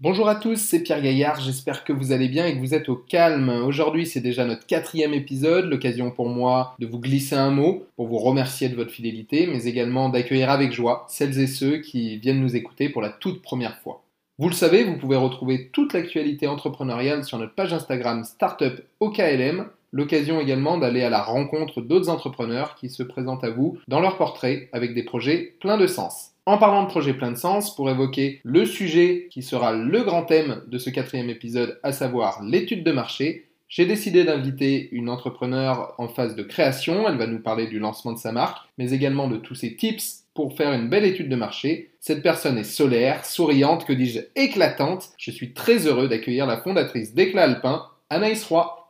Bonjour à tous, c'est Pierre Gaillard, j'espère que vous allez bien et que vous êtes au calme. Aujourd'hui c'est déjà notre quatrième épisode, l'occasion pour moi de vous glisser un mot pour vous remercier de votre fidélité, mais également d'accueillir avec joie celles et ceux qui viennent nous écouter pour la toute première fois. Vous le savez, vous pouvez retrouver toute l'actualité entrepreneuriale sur notre page Instagram Startup OKLM, l'occasion également d'aller à la rencontre d'autres entrepreneurs qui se présentent à vous dans leur portrait avec des projets pleins de sens. En parlant de projet plein de sens, pour évoquer le sujet qui sera le grand thème de ce quatrième épisode, à savoir l'étude de marché, j'ai décidé d'inviter une entrepreneur en phase de création. Elle va nous parler du lancement de sa marque, mais également de tous ses tips pour faire une belle étude de marché. Cette personne est solaire, souriante, que dis-je, éclatante. Je suis très heureux d'accueillir la fondatrice d'Éclat Alpin, Anaïs Roy.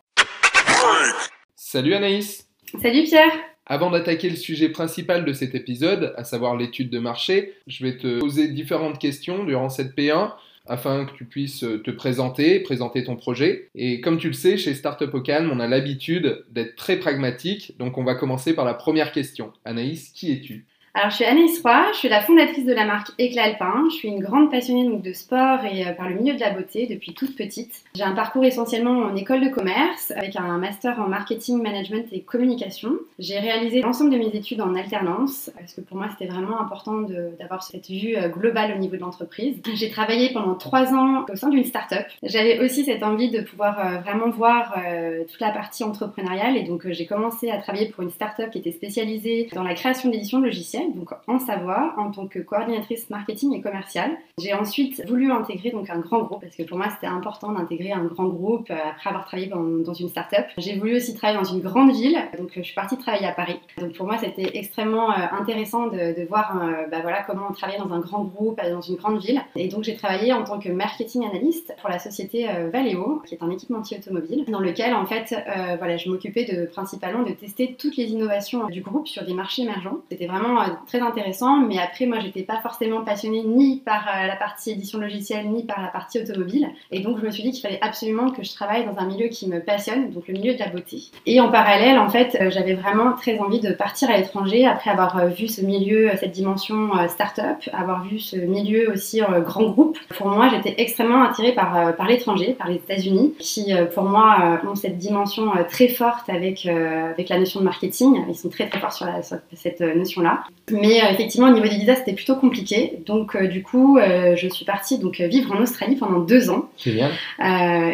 Salut Anaïs Salut Pierre avant d'attaquer le sujet principal de cet épisode, à savoir l'étude de marché, je vais te poser différentes questions durant cette P1 afin que tu puisses te présenter, présenter ton projet. Et comme tu le sais, chez Startup au Calme, on a l'habitude d'être très pragmatique, donc on va commencer par la première question. Anaïs, qui es-tu? Alors, je suis Anaïs Roy, je suis la fondatrice de la marque Éclat Alpin. Je suis une grande passionnée donc, de sport et euh, par le milieu de la beauté depuis toute petite. J'ai un parcours essentiellement en école de commerce avec un master en marketing, management et communication. J'ai réalisé l'ensemble de mes études en alternance parce que pour moi c'était vraiment important d'avoir cette vue euh, globale au niveau de l'entreprise. J'ai travaillé pendant trois ans au sein d'une start-up. J'avais aussi cette envie de pouvoir euh, vraiment voir toute la partie entrepreneuriale et donc j'ai commencé à travailler pour une start-up qui était spécialisée dans la création d'éditions de logiciels en Savoie, en tant que coordinatrice marketing et commerciale. J'ai ensuite voulu intégrer donc un grand groupe parce que pour moi c'était important d'intégrer un grand groupe euh, après avoir travaillé dans, une start-up. J'ai voulu aussi travailler dans une grande ville, donc je suis partie travailler à Paris. Donc pour moi c'était extrêmement euh, intéressant de, voir euh, bah voilà, comment on travaillait dans un grand groupe, dans une grande ville. Et donc j'ai travaillé en tant que marketing analyste pour la société Valeo, qui est un équipementier automobile, dans lequel en fait voilà, je m'occupais de, principalement de tester toutes les innovations du groupe sur des marchés émergents. C'était vraiment très intéressant. Mais après, moi, j'étais pas forcément passionnée ni par euh, la partie édition logicielle, ni par la partie automobile. Et donc, je me suis dit qu'il fallait absolument que je travaille dans un milieu qui me passionne, donc le milieu de la beauté. Et en parallèle, en fait, euh, j'avais vraiment très envie de partir à l'étranger après avoir euh, vu ce milieu, cette dimension start-up, avoir vu ce milieu aussi grand groupe. Pour moi, j'étais extrêmement attirée par, par l'étranger, par les États-Unis, qui pour moi ont cette dimension très forte avec, avec la notion de marketing. Ils sont très très forts sur, cette notion-là. Mais euh, effectivement, au niveau des visas, c'était plutôt compliqué. Donc, euh, du coup, euh, je suis partie donc, vivre en Australie pendant deux ans. Génial.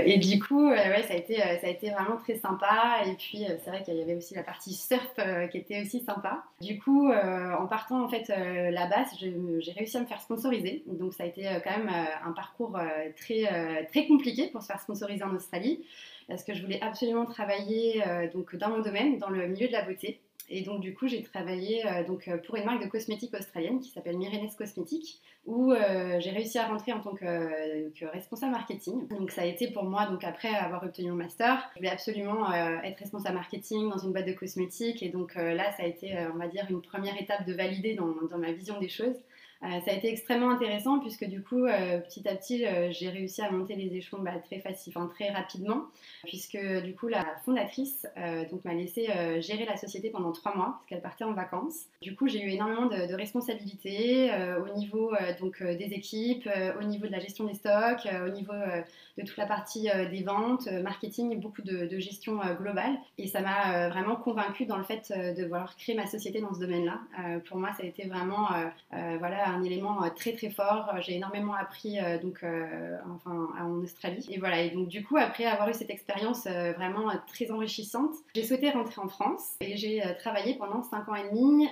et du coup, ouais, ça, a été, ça a été vraiment très sympa. Et puis, c'est vrai qu'il y avait aussi la partie surf qui était aussi sympa. Du coup, en partant en fait là-bas, j'ai réussi à me faire sponsoriser. Donc, ça a été quand même un parcours très, très compliqué pour se faire sponsoriser en Australie. Parce que je voulais absolument travailler donc, dans mon domaine, dans le milieu de la beauté. Et donc, du coup, j'ai travaillé euh, euh, pour une marque de cosmétiques australienne qui s'appelle Mirenes Cosmetics, où euh, j'ai réussi à rentrer en tant que, responsable marketing. Donc, ça a été pour moi, donc après avoir obtenu mon master, je voulais absolument être responsable marketing dans une boîte de cosmétiques. Et donc, là, ça a été, on va dire, une première étape de valider dans ma vision des choses. Euh, ça a été extrêmement intéressant puisque du coup, euh, petit à petit, euh, j'ai réussi à monter les échelons bah, très facile, très rapidement, puisque du coup, la fondatrice donc m'a laissé gérer la société pendant trois mois parce qu'elle partait en vacances. Du coup, j'ai eu énormément de, responsabilités au niveau donc des équipes, au niveau de la gestion des stocks, au niveau de toute la partie des ventes, marketing et beaucoup de, gestion globale. Et ça m'a vraiment convaincue dans le fait de vouloir créer ma société dans ce domaine-là. pour moi, ça a été vraiment voilà un élément euh, très très fort. J'ai énormément appris euh, donc euh, en Australie. Et voilà. Et donc du coup après avoir eu cette expérience vraiment très enrichissante, j'ai souhaité rentrer en France et j'ai travaillé pendant 5 ans et demi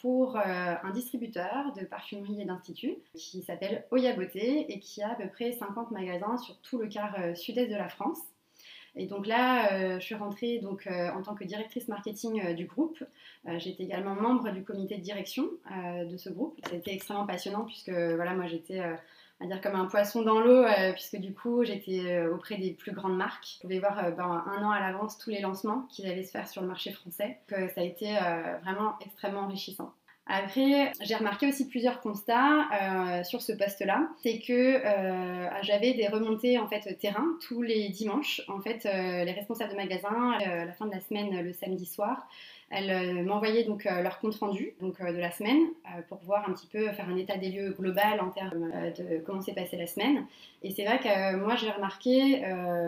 pour un distributeur de parfumerie et d'institut qui s'appelle Oya Beauté et qui a à peu près 50 magasins sur tout le quart sud-est de la France. Et donc là, euh, je suis rentrée donc, euh, en tant que directrice marketing euh, du groupe. j'étais également membre du comité de direction de ce groupe. C'était extrêmement passionnant puisque voilà, moi j'étais à dire comme un poisson dans l'eau, puisque du coup j'étais auprès des plus grandes marques. Je pouvais voir ben, un an à l'avance tous les lancements qui allaient se faire sur le marché français. ça a été vraiment extrêmement enrichissant. Après, j'ai remarqué aussi plusieurs constats euh, sur ce poste-là. C'est que euh, j'avais des remontées en fait terrain tous les dimanches. En fait, euh, les responsables de magasin, à la fin de la semaine, le samedi soir, elles m'envoyaient donc leur compte rendu donc de la semaine pour voir un petit peu faire un état des lieux global en termes de comment s'est passée la semaine. Et c'est vrai que moi j'ai remarqué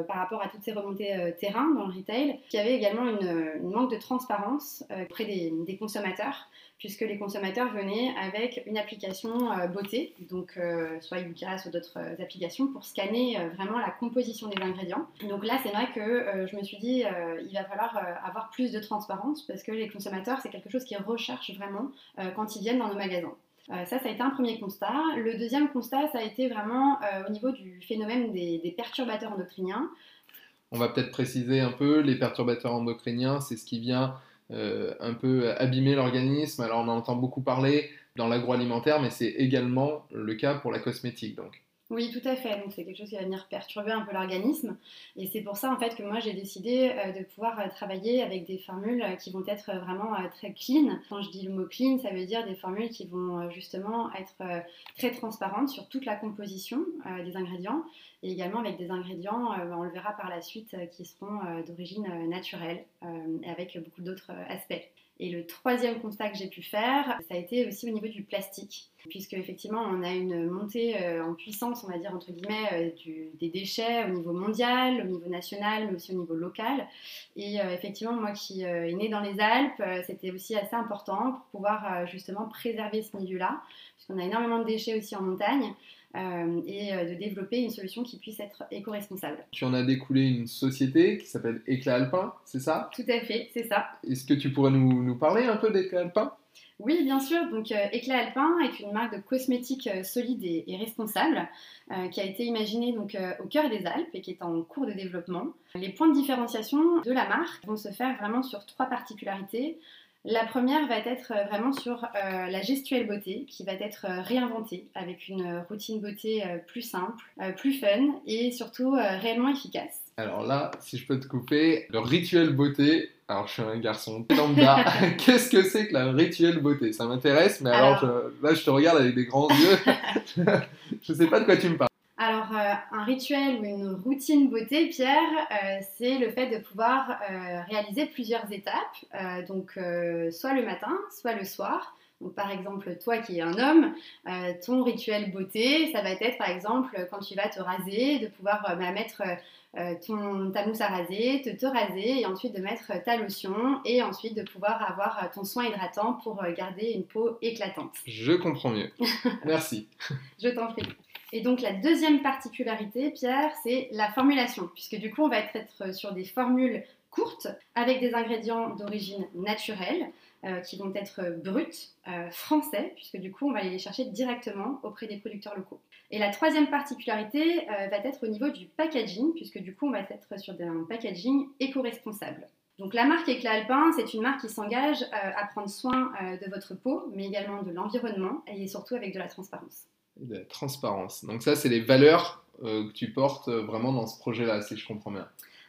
par rapport à toutes ces remontées terrain dans le retail qu'il y avait également une, manque de transparence auprès des consommateurs puisque les consommateurs venaient avec une application euh, beauté, donc euh, soit Yuka, soit d'autres euh, applications, pour scanner vraiment la composition des ingrédients. Donc là, c'est vrai que je me suis dit, il va falloir avoir plus de transparence, parce que les consommateurs, c'est quelque chose qu'ils recherchent vraiment quand ils viennent dans nos magasins. ça, ça a été un premier constat. Le deuxième constat, ça a été vraiment au niveau du phénomène des perturbateurs endocriniens. On va peut-être préciser un peu, les perturbateurs endocriniens, c'est ce qui vient euh, un peu abîmer l'organisme. Alors on en entend beaucoup parler dans l'agroalimentaire, mais c'est également le cas pour la cosmétique. Donc. Oui, tout à fait. Donc c'est quelque chose qui va venir perturber un peu l'organisme. Et c'est pour ça en fait que moi j'ai décidé euh, de pouvoir euh, travailler avec des formules qui vont être vraiment très clean. Quand je dis le mot clean, ça veut dire des formules qui vont justement être très transparentes sur toute la composition des ingrédients et également avec des ingrédients, euh, on le verra par la suite, euh, qui seront euh, d'origine naturelle, avec beaucoup d'autres aspects. Et le troisième constat que j'ai pu faire, ça a été aussi au niveau du plastique, puisque effectivement on a une montée en puissance, on va dire entre guillemets, des déchets au niveau mondial, au niveau national, mais aussi au niveau local. Et effectivement, moi qui est née dans les Alpes, c'était aussi assez important pour pouvoir justement préserver ce milieu-là, puisqu'on a énormément de déchets aussi en montagne. Euh, et euh, de développer une solution qui puisse être éco-responsable. Tu en as découlé une société qui s'appelle Éclat Alpin, c'est ça? Tout à fait, c'est ça. Est-ce que tu pourrais nous, nous parler un peu d'Éclat Alpin? Oui, bien sûr. Donc, euh, Éclat Alpin est une marque de cosmétiques solide et, responsable qui a été imaginée donc, au cœur des Alpes et qui est en cours de développement. Les points de différenciation de la marque vont se faire vraiment sur trois particularités. La première va être euh, vraiment sur euh, la gestuelle beauté qui va être euh, réinventée avec une routine beauté plus simple, plus fun et surtout réellement efficace. Alors là, si je peux te couper, le rituel beauté, alors je suis un garçon lambda, qu'est-ce que c'est que la rituel beauté? Ça m'intéresse, mais alors, là je te regarde avec des grands yeux, je ne sais pas de quoi tu me parles. Alors, euh, un rituel ou une routine beauté, Pierre, euh, c'est le fait de pouvoir euh, réaliser plusieurs étapes, donc soit le matin, soit le soir. Donc, par exemple, toi qui es un homme, ton rituel beauté, ça va être par exemple quand tu vas te raser, de pouvoir bah, mettre ton, ta mousse à raser, te, te raser et ensuite de mettre ta lotion et ensuite de pouvoir avoir ton soin hydratant pour garder une peau éclatante. Je comprends mieux. Merci. Je t'en prie. Et donc la deuxième particularité, Pierre, c'est la formulation, puisque du coup on va être sur des formules courtes avec des ingrédients d'origine naturelle euh, qui vont être bruts, euh, français, puisque du coup on va aller les chercher directement auprès des producteurs locaux. Et la troisième particularité euh, va être au niveau du packaging, puisque du coup on va être sur un packaging éco-responsable. Donc la marque Éclat Alpin, c'est une marque qui s'engage à prendre soin de votre peau, mais également de l'environnement, et surtout avec de la transparence de la transparence. Donc ça, c'est les valeurs euh, que tu portes euh, vraiment dans ce projet-là, si je comprends bien.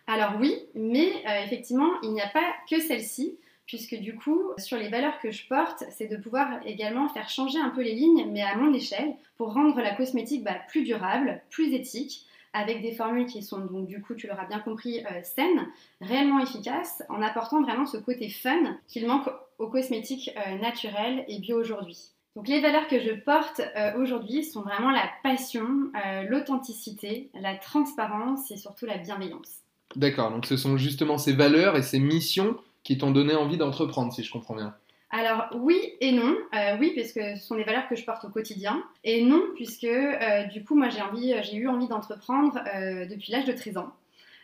Alors oui, mais euh, effectivement, il n'y a pas que celle-ci, puisque du coup, sur les valeurs que je porte, c'est de pouvoir également faire changer un peu les lignes, mais à mon échelle, pour rendre la cosmétique bah, plus durable, plus éthique, avec des formules qui sont donc du coup, tu l'auras bien compris, saines, réellement efficaces, en apportant vraiment ce côté fun qu'il manque aux cosmétiques naturelles et bio aujourd'hui. Donc les valeurs que je porte euh, aujourd'hui sont vraiment la passion, euh, l'authenticité, la transparence et surtout la bienveillance. D'accord, donc ce sont justement ces valeurs et ces missions qui t'ont donné envie d'entreprendre, si je comprends bien. Alors oui et non. Euh, oui, parce que ce sont des valeurs que je porte au quotidien. Et non, puisque du coup, moi j'ai envie, j'ai eu envie d'entreprendre depuis l'âge de 13 ans.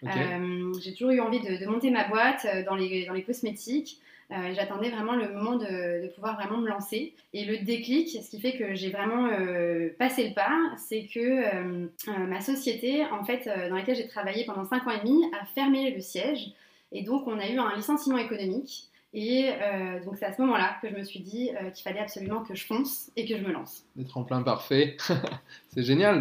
j'ai toujours eu envie de, de, monter ma boîte dans les, dans les cosmétiques. Euh, j'attendais vraiment le moment de, pouvoir vraiment me lancer. Et le déclic, ce qui fait que j'ai vraiment euh, passé le pas, c'est que euh, ma société, en fait, dans laquelle j'ai travaillé pendant 5 ans et demi, a fermé le siège. Et donc, on a eu un licenciement économique. Et euh, donc c'est à ce moment-là que je me suis dit euh, qu'il fallait absolument que je fonce et que je me lance. D'être en plein parfait. c'est génial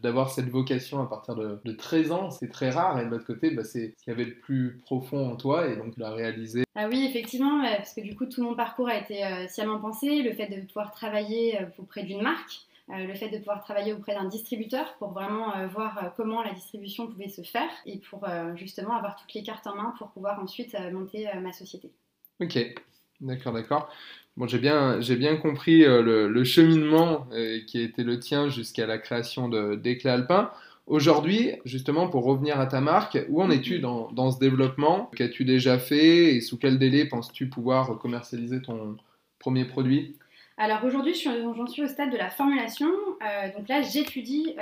d'avoir cette vocation à partir de, 13 ans, c'est très rare. Et de l'autre côté, bah, c'est ce qu'il y avait le plus profond en toi et donc tu l'as réalisé. Ah oui, effectivement, parce que du coup tout mon parcours a été euh, sciemment pensé. Le fait de pouvoir travailler auprès d'une marque, le fait de pouvoir travailler auprès d'un distributeur pour vraiment voir comment la distribution pouvait se faire et pour justement avoir toutes les cartes en main pour pouvoir ensuite monter ma société. Ok, d'accord, d'accord. Bon, j'ai bien, j'ai bien compris euh, le, cheminement euh, qui a été le tien jusqu'à la création d'Éclat Alpin. Aujourd'hui, justement, pour revenir à ta marque, où en es-tu dans, dans, ce développement? Qu'as-tu déjà fait et sous quel délai penses-tu pouvoir commercialiser ton premier produit? Alors aujourd'hui, j'en suis au stade de la formulation. Euh, donc là, j'étudie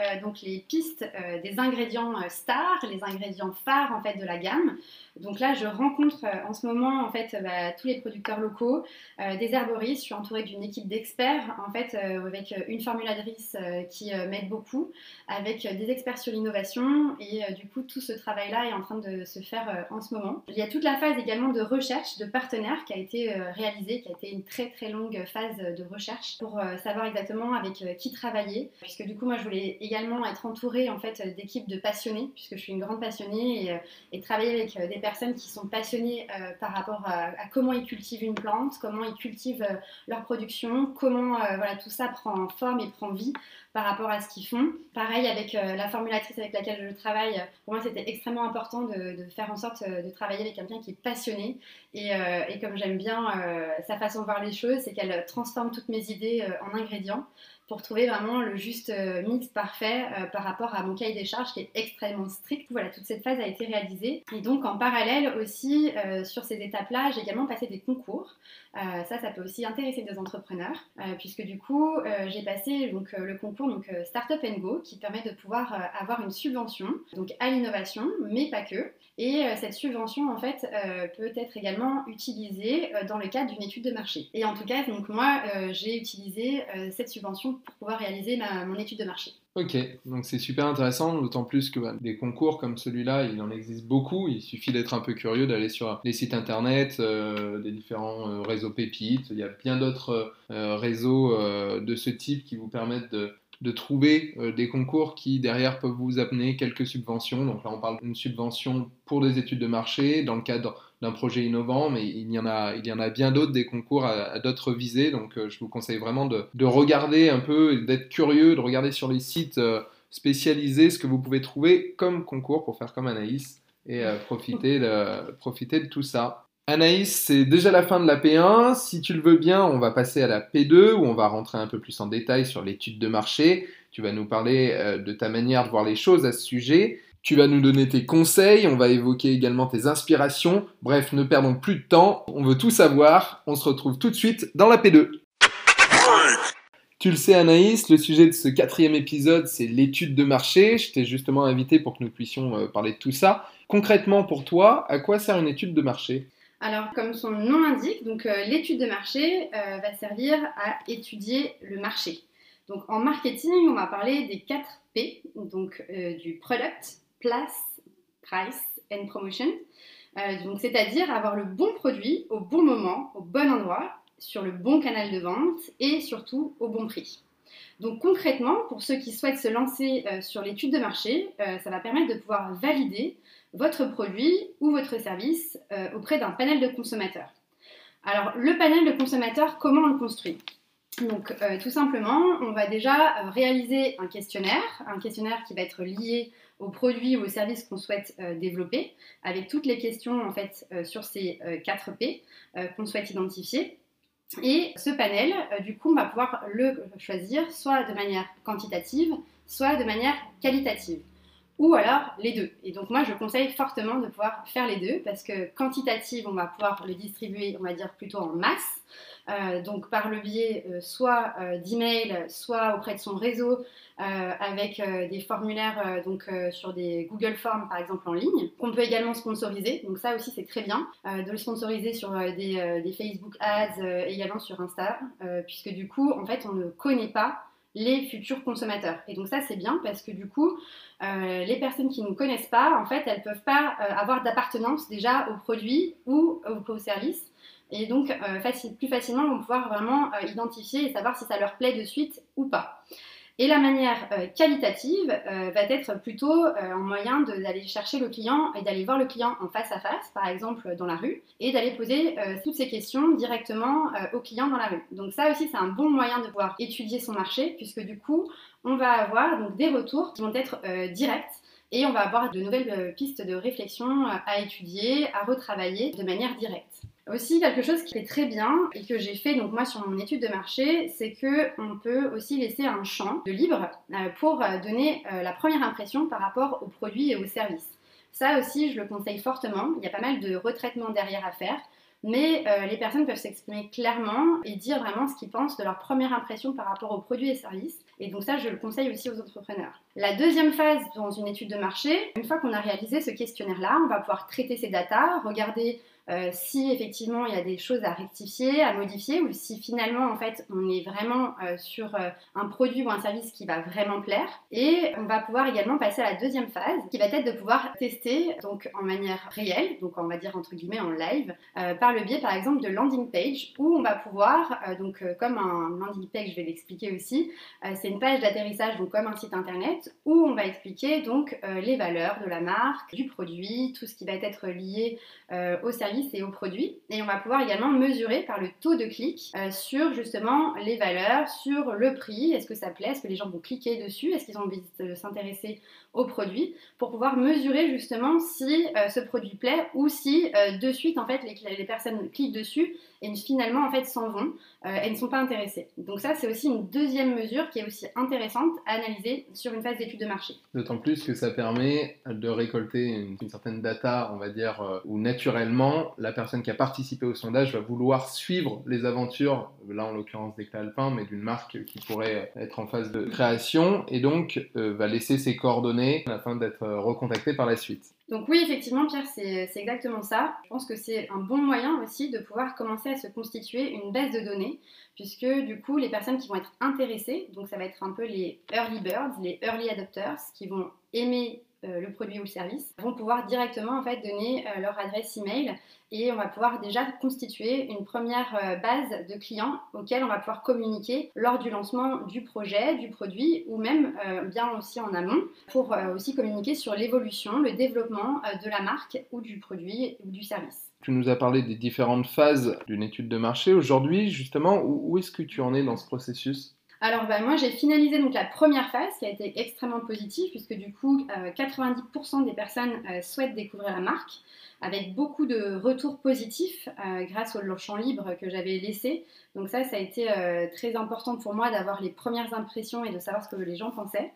les pistes des ingrédients stars, les ingrédients phares en fait de la gamme. Donc là, je rencontre euh, en ce moment en fait bah, tous les producteurs locaux, euh, des herboristes. Je suis entourée d'une équipe d'experts en fait euh, avec une formulatrice qui m'aide beaucoup, avec des experts sur l'innovation et du coup tout ce travail-là est en train de se faire en ce moment. Il y a toute la phase également de recherche de partenaires qui a été réalisée, qui a été une très très longue phase de recherche pour savoir exactement avec qui travailler, puisque du coup moi je voulais également être entourée en fait d'équipes de passionnés, puisque je suis une grande passionnée et, et travailler avec des personnes personnes qui sont passionnées euh, par rapport à, comment ils cultivent une plante, comment ils cultivent euh, leur production, comment euh, voilà, tout ça prend forme et prend vie par rapport à ce qu'ils font. Pareil avec la formulatrice avec laquelle je travaille, pour moi c'était extrêmement important de, faire en sorte de travailler avec quelqu'un qui est passionné et, et comme j'aime bien sa façon de voir les choses, c'est qu'elle transforme toutes mes idées en ingrédients pour trouver vraiment le juste euh, mix parfait euh, par rapport à mon cahier des charges qui est extrêmement strict. Voilà, toute cette phase a été réalisée. Et donc en parallèle aussi, euh, sur ces étapes-là, j'ai également passé des concours. Ça, ça peut aussi intéresser des entrepreneurs, puisque du coup, j'ai passé donc, le concours donc, Startup Go, qui permet de pouvoir avoir une subvention donc, à l'innovation, mais pas que. Et cette subvention, en fait, peut être également utilisée dans le cadre d'une étude de marché. Et en tout cas, donc moi, j'ai utilisé cette subvention pour pouvoir réaliser mon étude de marché. Ok, donc c'est super intéressant, d'autant plus que bah, des concours comme celui-là, il en existe beaucoup. Il suffit d'être un peu curieux, d'aller sur les sites internet euh, des différents euh, réseaux pépites. Il y a bien d'autres euh, réseaux de ce type qui vous permettent de, de trouver des concours qui derrière peuvent vous amener quelques subventions. Donc là, on parle d'une subvention pour des études de marché dans le cadre d'un projet innovant, mais il y en a, il y en a bien d'autres, des concours à, d'autres visées. Donc euh, je vous conseille vraiment de, de regarder un peu, d'être curieux, de regarder sur les sites euh, spécialisés ce que vous pouvez trouver comme concours pour faire comme Anaïs et euh, profiter, de, profiter de tout ça. Anaïs, c'est déjà la fin de la P1. Si tu le veux bien, on va passer à la P2 où on va rentrer un peu plus en détail sur l'étude de marché. Tu vas nous parler de ta manière de voir les choses à ce sujet. Tu vas nous donner tes conseils, on va évoquer également tes inspirations. Bref, ne perdons plus de temps, on veut tout savoir. On se retrouve tout de suite dans la P2. Tu le sais Anaïs, le sujet de ce quatrième épisode, c'est l'étude de marché. Je t'ai justement invité pour que nous puissions euh, parler de tout ça. Concrètement pour toi, à quoi sert une étude de marché? Alors, comme son nom l'indique, euh, l'étude de marché euh, va servir à étudier le marché. Donc, en marketing, on va parler des 4 P, donc du product, place, price and promotion. Euh, donc, c'est-à-dire avoir le bon produit au bon moment, au bon endroit, sur le bon canal de vente et surtout au bon prix. Donc concrètement, pour ceux qui souhaitent se lancer euh, sur l'étude de marché, euh, ça va permettre de pouvoir valider votre produit ou votre service auprès d'un panel de consommateurs. Alors le panel de consommateurs, comment on le construit? Donc tout simplement, on va déjà réaliser un questionnaire, un questionnaire qui va être lié aux produits ou aux services qu'on souhaite euh, développer, avec toutes les questions en fait euh, sur ces 4 euh, P qu'on souhaite identifier. Et ce panel, du coup, on va pouvoir le choisir soit de manière quantitative, soit de manière qualitative ou alors les deux. Et donc moi, je conseille fortement de pouvoir faire les deux parce que quantitative, on va pouvoir le distribuer, on va dire plutôt en masse, euh, donc par le biais euh, soit euh, d'email, soit auprès de son réseau, avec des formulaires donc sur des Google Forms par exemple en ligne, qu'on peut également sponsoriser. Donc ça aussi c'est très bien de le sponsoriser sur des, Facebook Ads, également sur Insta, puisque du coup en fait on ne connaît pas les futurs consommateurs. Et donc ça c'est bien parce que du coup, les personnes qui ne connaissent pas, en fait, elles peuvent pas avoir d'appartenance déjà au produit ou au, service. Et donc, euh, plus facilement, vont pouvoir vraiment identifier et savoir si ça leur plaît de suite ou pas. Et la manière euh, qualitative euh, va être plutôt euh, un moyen d'aller chercher le client et d'aller voir le client en face à face, par exemple dans la rue, et d'aller poser toutes ces questions directement au client dans la rue. Donc ça aussi, c'est un bon moyen de pouvoir étudier son marché, puisque du coup, on va avoir donc, des retours qui vont être directs et on va avoir de nouvelles pistes de réflexion à étudier, à retravailler de manière directe. Aussi, quelque chose qui est très bien et que j'ai fait donc moi sur mon étude de marché, c'est que on peut aussi laisser un champ de libre euh, pour euh, donner euh, la première impression par rapport aux produits et aux services. Ça aussi, je le conseille fortement. Il y a pas mal de retraitements derrière à faire. Mais les personnes peuvent s'exprimer clairement et dire vraiment ce qu'ils pensent de leur première impression par rapport aux produits et services. Et donc ça, je le conseille aussi aux entrepreneurs. La deuxième phase dans une étude de marché, une fois qu'on a réalisé ce questionnaire-là, on va pouvoir traiter ces datas, regarder euh, si effectivement il y a des choses à rectifier, à modifier, ou si finalement en fait on est vraiment euh, sur euh, un produit ou un service qui va vraiment plaire. Et on va pouvoir également passer à la deuxième phase, qui va être de pouvoir tester donc en manière réelle, donc on va dire entre guillemets en live, par le biais par exemple de landing page, où on va pouvoir donc comme un landing page, je vais l'expliquer aussi, c'est une page d'atterrissage donc comme un site internet où on va expliquer donc les valeurs de la marque, du produit, tout ce qui va être lié au service et aux produits. Et on va pouvoir également mesurer par le taux de clic euh, sur justement les valeurs, sur le prix, est-ce que ça plaît, est-ce que les gens vont cliquer dessus, est-ce qu'ils ont envie de s'intéresser au produit, pour pouvoir mesurer justement si euh, ce produit plaît ou si euh, de suite en fait les, personnes cliquent dessus et finalement en fait s'en vont et ne sont pas intéressées. Donc ça c'est aussi une deuxième mesure qui est aussi intéressante à analyser sur une phase d'étude de marché. D'autant plus que ça permet de récolter une, certaine data, on va dire, où naturellement la personne qui a participé au sondage va vouloir suivre les aventures, là en l'occurrence des Alpin, mais d'une marque qui pourrait être en phase de création et donc euh, va laisser ses coordonnées afin d'être recontacté par la suite. Donc oui, effectivement, Pierre, c'est exactement ça. Je pense que c'est un bon moyen aussi de pouvoir commencer à se constituer une base de données, puisque du coup, les personnes qui vont être intéressées, donc ça va être un peu les early birds, les early adopters, qui vont aimer euh, le produit ou le service, vont pouvoir directement en fait donner euh, leur adresse email et on va pouvoir déjà constituer une première euh, base de clients auxquels on va pouvoir communiquer lors du lancement du projet, du produit ou même bien aussi en amont pour aussi communiquer sur l'évolution, le développement de la marque ou du produit ou du service. Tu nous as parlé des différentes phases d'une étude de marché. Aujourd'hui, justement, où, où est-ce que tu en es dans ce processus? Alors bah, moi j'ai finalisé donc la première phase qui a été extrêmement positive puisque du coup 90% euh, des personnes euh, souhaitent découvrir la marque avec beaucoup de retours positifs euh, grâce au champ libre que j'avais laissé. Donc ça ça a été très important pour moi d'avoir les premières impressions et de savoir ce que les gens pensaient.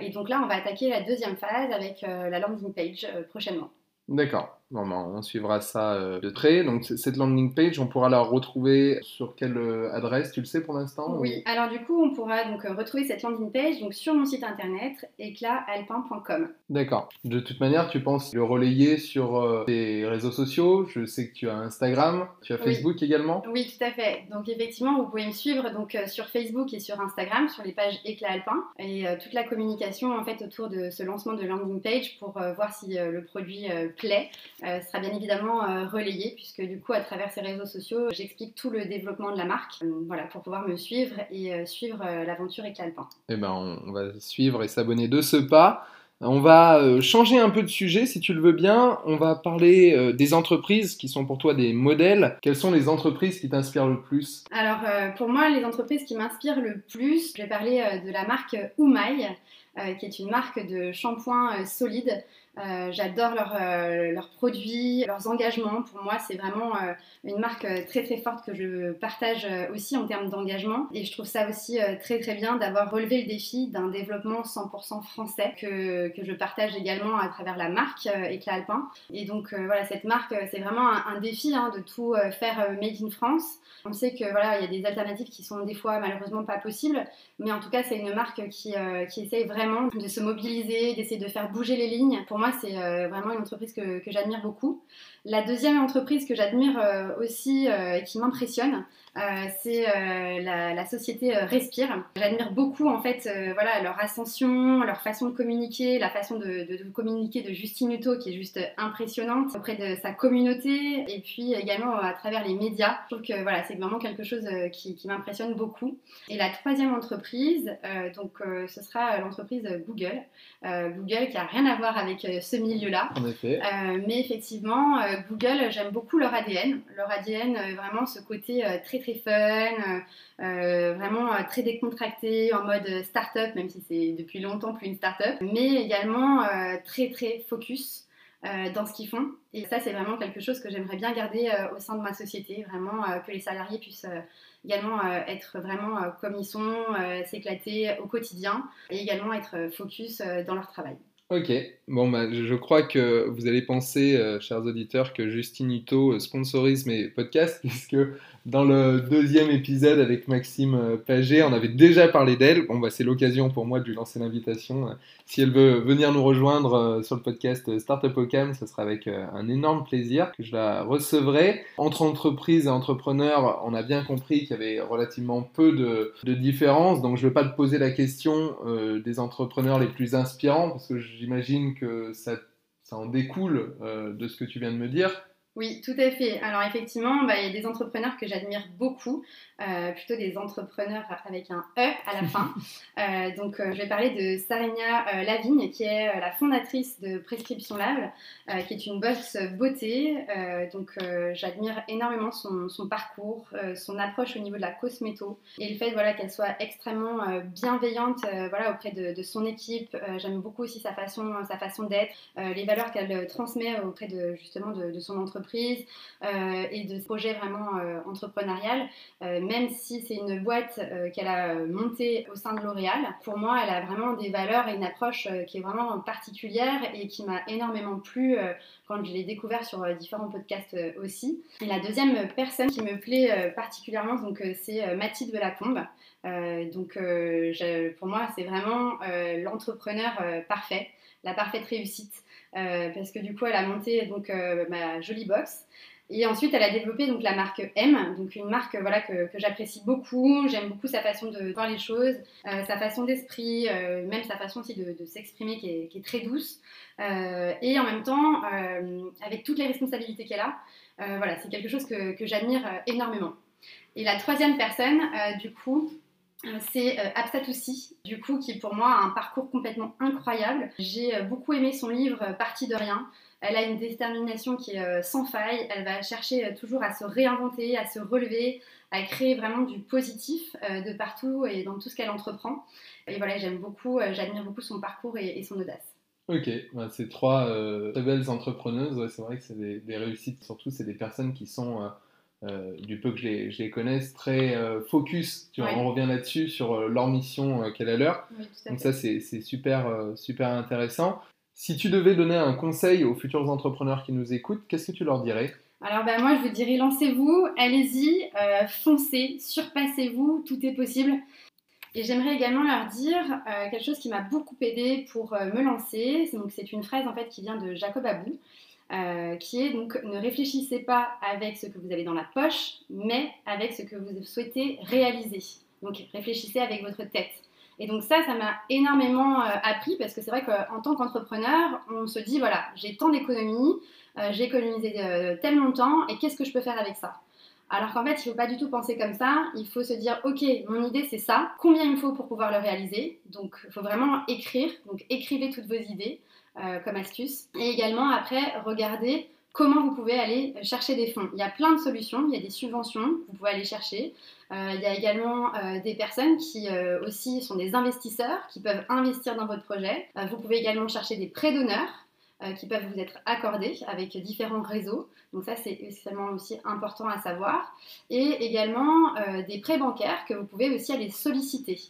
et donc là on va attaquer la deuxième phase avec la landing page prochainement. D'accord. Bon, ben, on suivra ça euh, de près. Donc cette landing page, on pourra la retrouver sur quelle euh, adresse, tu le sais pour l'instant Oui, alors du coup, on pourra donc euh, retrouver cette landing page donc, sur mon site internet éclatalpin.com. D'accord. De toute manière, tu penses le relayer sur tes réseaux sociaux? Je sais que tu as Instagram, tu as Facebook également? Oui, tout à fait. Donc effectivement, vous pouvez me suivre donc, sur Facebook et sur Instagram, sur les pages Éclat Alpin, et toute la communication en fait autour de ce lancement de landing page pour voir si le produit plaît. Euh, sera bien évidemment euh, relayé puisque du coup à travers ces réseaux sociaux j'explique tout le développement de la marque euh, voilà pour pouvoir me suivre et suivre l'aventure Eclalpin. Eh ben on, va suivre et s'abonner de ce pas. On va changer un peu de sujet si tu le veux bien. On va parler des entreprises qui sont pour toi des modèles. Quelles sont les entreprises qui t'inspirent le plus? Alors pour moi, les entreprises qui m'inspirent le plus, je vais parler de la marque Oumaï, qui est une marque de shampoing solide euh, j'adore euh, leurs produits, leurs engagements. Pour moi, c'est vraiment euh, une marque très très forte que je partage aussi en termes d'engagement. Et je trouve ça aussi très très bien d'avoir relevé le défi d'un développement 100% français que, que, je partage également à travers la marque Éclat Alpin. Et donc voilà, cette marque, c'est vraiment un, défi hein, de tout faire made in France. On sait que voilà, il y a des alternatives qui sont des fois malheureusement pas possibles, mais en tout cas, c'est une marque qui, qui essaye vraiment de se mobiliser, d'essayer de faire bouger les lignes. Pour c'est euh, vraiment une entreprise que, j'admire beaucoup. La deuxième entreprise que j'admire aussi et qui m'impressionne, c'est la, société Respire. J'admire beaucoup en fait voilà, leur ascension, leur façon de communiquer, la façon de, communiquer de Justine Hutto qui est juste impressionnante auprès de sa communauté et puis également à travers les médias. Je trouve que voilà, c'est vraiment quelque chose qui, qui m'impressionne beaucoup. Et la troisième entreprise, donc ce sera l'entreprise Google. Google qui a rien à voir avec ce milieu-là. En effet. mais effectivement, Google, j'aime beaucoup leur ADN. Leur ADN, vraiment ce côté très très fun, vraiment très décontracté, en mode start-up, même si c'est depuis longtemps plus une start-up, mais également très très focus. dans ce qu'ils font. Et ça, c'est vraiment quelque chose que j'aimerais bien garder au sein de ma société, vraiment que les salariés puissent également être vraiment comme ils sont, s'éclater au quotidien et également être focus dans leur travail. Ok, bon, bah, je crois que vous allez penser, chers auditeurs, que Justine Hutto sponsorise mes podcasts, puisque dans le deuxième épisode avec Maxime euh, Paget, on avait déjà parlé d'elle. Bon, bah, c'est l'occasion pour moi de lui lancer l'invitation. Si elle veut venir nous rejoindre euh, sur le podcast Startup Ocam, ce sera avec euh, un énorme plaisir que je la recevrai. Entre entreprises et entrepreneurs, on a bien compris qu'il y avait relativement peu de, de différences. Donc, je ne vais pas te poser la question des entrepreneurs les plus inspirants, parce que j'imagine que ça, ça en découle de ce que tu viens de me dire. Oui, tout à fait. Alors effectivement, bah, il y a des entrepreneurs que j'admire beaucoup, euh, plutôt des entrepreneurs avec un E à la fin. Euh, donc euh, je vais parler de Sarina Lavigne, qui est la fondatrice de Prescription Lab, qui est une boss beauté. donc j'admire énormément son, parcours, son approche au niveau de la cosméto et le fait voilà, qu'elle soit extrêmement bienveillante voilà, auprès de, son équipe. J'aime beaucoup aussi sa façon, sa façon d'être, les valeurs qu'elle transmet auprès de justement de, de son entreprise euh, et de projets vraiment euh, entrepreneurial, euh, même si c'est une boîte qu'elle a montée au sein de L'Oréal. Pour moi, elle a vraiment des valeurs et une approche qui est vraiment particulière et qui m'a énormément plu quand je l'ai découvert sur différents podcasts aussi. La deuxième personne qui me plaît particulièrement, donc c'est Mathilde Delacombe. Euh, donc pour moi, c'est vraiment l'entrepreneur parfait, la parfaite réussite. Euh, parce que du coup, elle a monté donc euh, ma jolie box. Et ensuite, elle a développé donc la marque M, donc une marque voilà que, j'apprécie beaucoup. J'aime beaucoup sa façon de voir les choses, euh, sa façon d'esprit, même sa façon aussi de, s'exprimer qui est, très douce. et en même temps, avec toutes les responsabilités qu'elle a, voilà, c'est quelque chose que j'admire énormément. Et la troisième personne, du coup, c'est euh, Absatoussi, du coup, qui pour moi a un parcours complètement incroyable. J'ai euh, beaucoup aimé son livre euh, Partie de rien. Elle a une détermination qui est sans faille. Elle va chercher toujours à se réinventer, à se relever, à créer vraiment du positif de partout et dans tout ce qu'elle entreprend. Et voilà, j'aime beaucoup, j'admire beaucoup son parcours et, son audace. Ok, c'est trois très belles entrepreneuses. c'est vrai que c'est des, réussites. Surtout, c'est des personnes qui sont euh, du peu que je les, je connaisse, très euh, focus. Tu vois, On revient là-dessus sur euh, leur mission quelle est l'heure. Donc ça, c'est super, super intéressant. Si tu devais donner un conseil aux futurs entrepreneurs qui nous écoutent, qu'est-ce que tu leur dirais? Alors ben, moi je vous dirais lancez-vous, allez-y, foncez, surpassez-vous, tout est possible. Et j'aimerais également leur dire quelque chose qui m'a beaucoup aidé pour me lancer. C'est une phrase en fait qui vient de Jacob Abou. Euh, qui est donc ne réfléchissez pas avec ce que vous avez dans la poche, mais avec ce que vous souhaitez réaliser. Donc réfléchissez avec votre tête. Et donc ça, ça m'a énormément euh, appris parce que c'est vrai qu'en tant qu'entrepreneur, on se dit, voilà, j'ai tant d'économies, euh, j'ai économisé tel montant, et qu'est-ce que je peux faire avec ça? Alors qu'en fait, il ne faut pas du tout penser comme ça. Il faut se dire, ok, mon idée c'est ça. Combien il me faut pour pouvoir le réaliser? Donc, il faut vraiment écrire. Donc, écrivez toutes vos idées. Euh, comme astuce. Et également, après, regardez comment vous pouvez aller chercher des fonds. Il y a plein de solutions, il y a des subventions, vous pouvez aller chercher. Euh, il y a également euh, des personnes qui aussi sont des investisseurs, qui peuvent investir dans votre projet. vous pouvez également chercher des prêts d'honneur qui peuvent vous être accordés avec différents réseaux. Donc ça, c'est aussi important à savoir. Et également des prêts bancaires que vous pouvez aussi aller solliciter.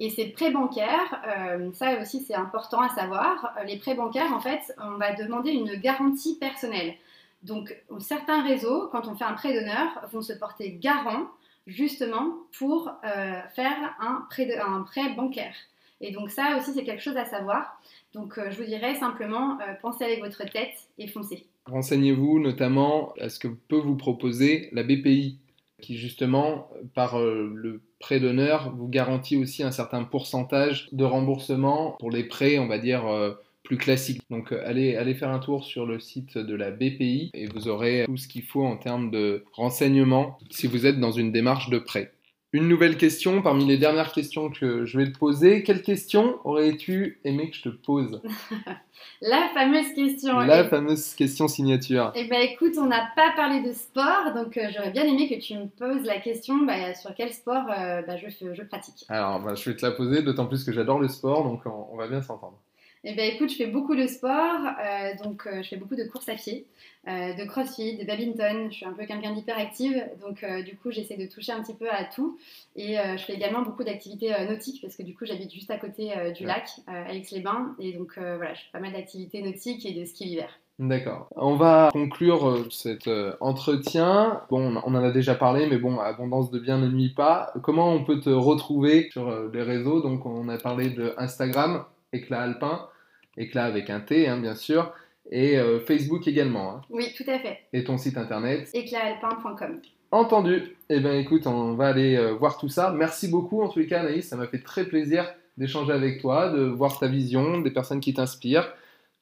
Et ces prêts bancaires, euh, ça aussi c'est important à savoir, euh, les prêts bancaires en fait, on va demander une garantie personnelle. Donc certains réseaux, quand on fait un prêt d'honneur, vont se porter garant justement pour euh, faire un prêt bancaire. Et donc ça aussi c'est quelque chose à savoir. Donc je vous dirais simplement, pensez avec votre tête et foncez. renseignez-vous notamment à ce que peut vous proposer la BPI, qui justement, par euh, le prêt d'honneur, vous garantit aussi un certain pourcentage de remboursement pour les prêts, on va dire, euh, plus classiques. Donc euh, allez, allez faire un tour sur le site de la BPI et vous aurez tout ce qu'il faut en termes de renseignements si vous êtes dans une démarche de prêt. Une nouvelle question parmi les dernières questions que je vais te poser. Quelle question aurais-tu aimé que je te pose? La fameuse question. La fameuse question signature. Eh bien écoute, on n'a pas parlé de sport, donc euh, j'aurais bien aimé que tu me poses la question bah, sur quel sport euh, bah, je, je, pratique. Alors bah, je vais te la poser, d'autant plus que j'adore le sport, donc on va bien s'entendre. Eh bien, écoute, je fais beaucoup de sport, euh, donc euh, je fais beaucoup de courses à pied, euh, de crossfit, de badminton. Je suis un peu quelqu'un d'hyperactive, donc du coup, j'essaie de toucher un petit peu à tout. Et je fais également beaucoup d'activités nautiques parce que du coup, j'habite juste à côté du lac, à Aix-les-Bains, et donc voilà, je fais pas mal d'activités nautiques et de ski l'hiver. D'accord. On va conclure cet entretien. Bon, on en a déjà parlé, mais bon, abondance de bien ne nuit pas. Comment on peut te retrouver sur les réseaux? Donc, on a parlé de Instagram, éclat alpin éclat avec un T, hein, bien sûr, et euh, Facebook également. Hein. Oui, tout à fait. Et ton site internet éclatalpin.com. Entendu. Eh bien, écoute, on va aller euh, voir tout ça. Merci beaucoup, en tous les cas, Anaïs. Ça m'a fait très plaisir d'échanger avec toi, de voir ta vision, des personnes qui t'inspirent,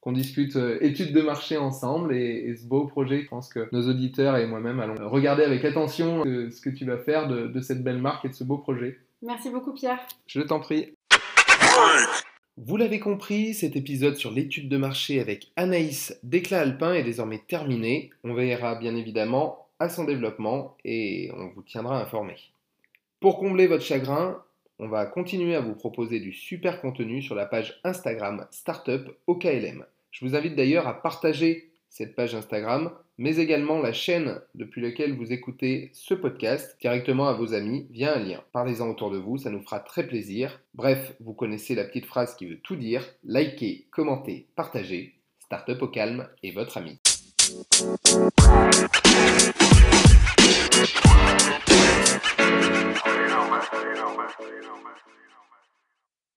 qu'on discute euh, études de marché ensemble et, ce beau projet. Je pense que nos auditeurs et moi-même allons regarder avec attention ce que tu vas faire de, de cette belle marque et de ce beau projet. Merci beaucoup, Pierre. Je t'en prie. Vous l'avez compris, cet épisode sur l'étude de marché avec Anaïs Déclat Alpin est désormais terminé. On veillera bien évidemment à son développement et on vous tiendra informé. Pour combler votre chagrin, on va continuer à vous proposer du super contenu sur la page Instagram Startup OKLM. Je vous invite d'ailleurs à partager cette page Instagram, mais également la chaîne depuis laquelle vous écoutez ce podcast directement à vos amis via un lien. Parlez-en autour de vous, ça nous fera très plaisir. Bref, vous connaissez la petite phrase qui veut tout dire. Likez, commentez, partagez. Startup au calme et votre ami.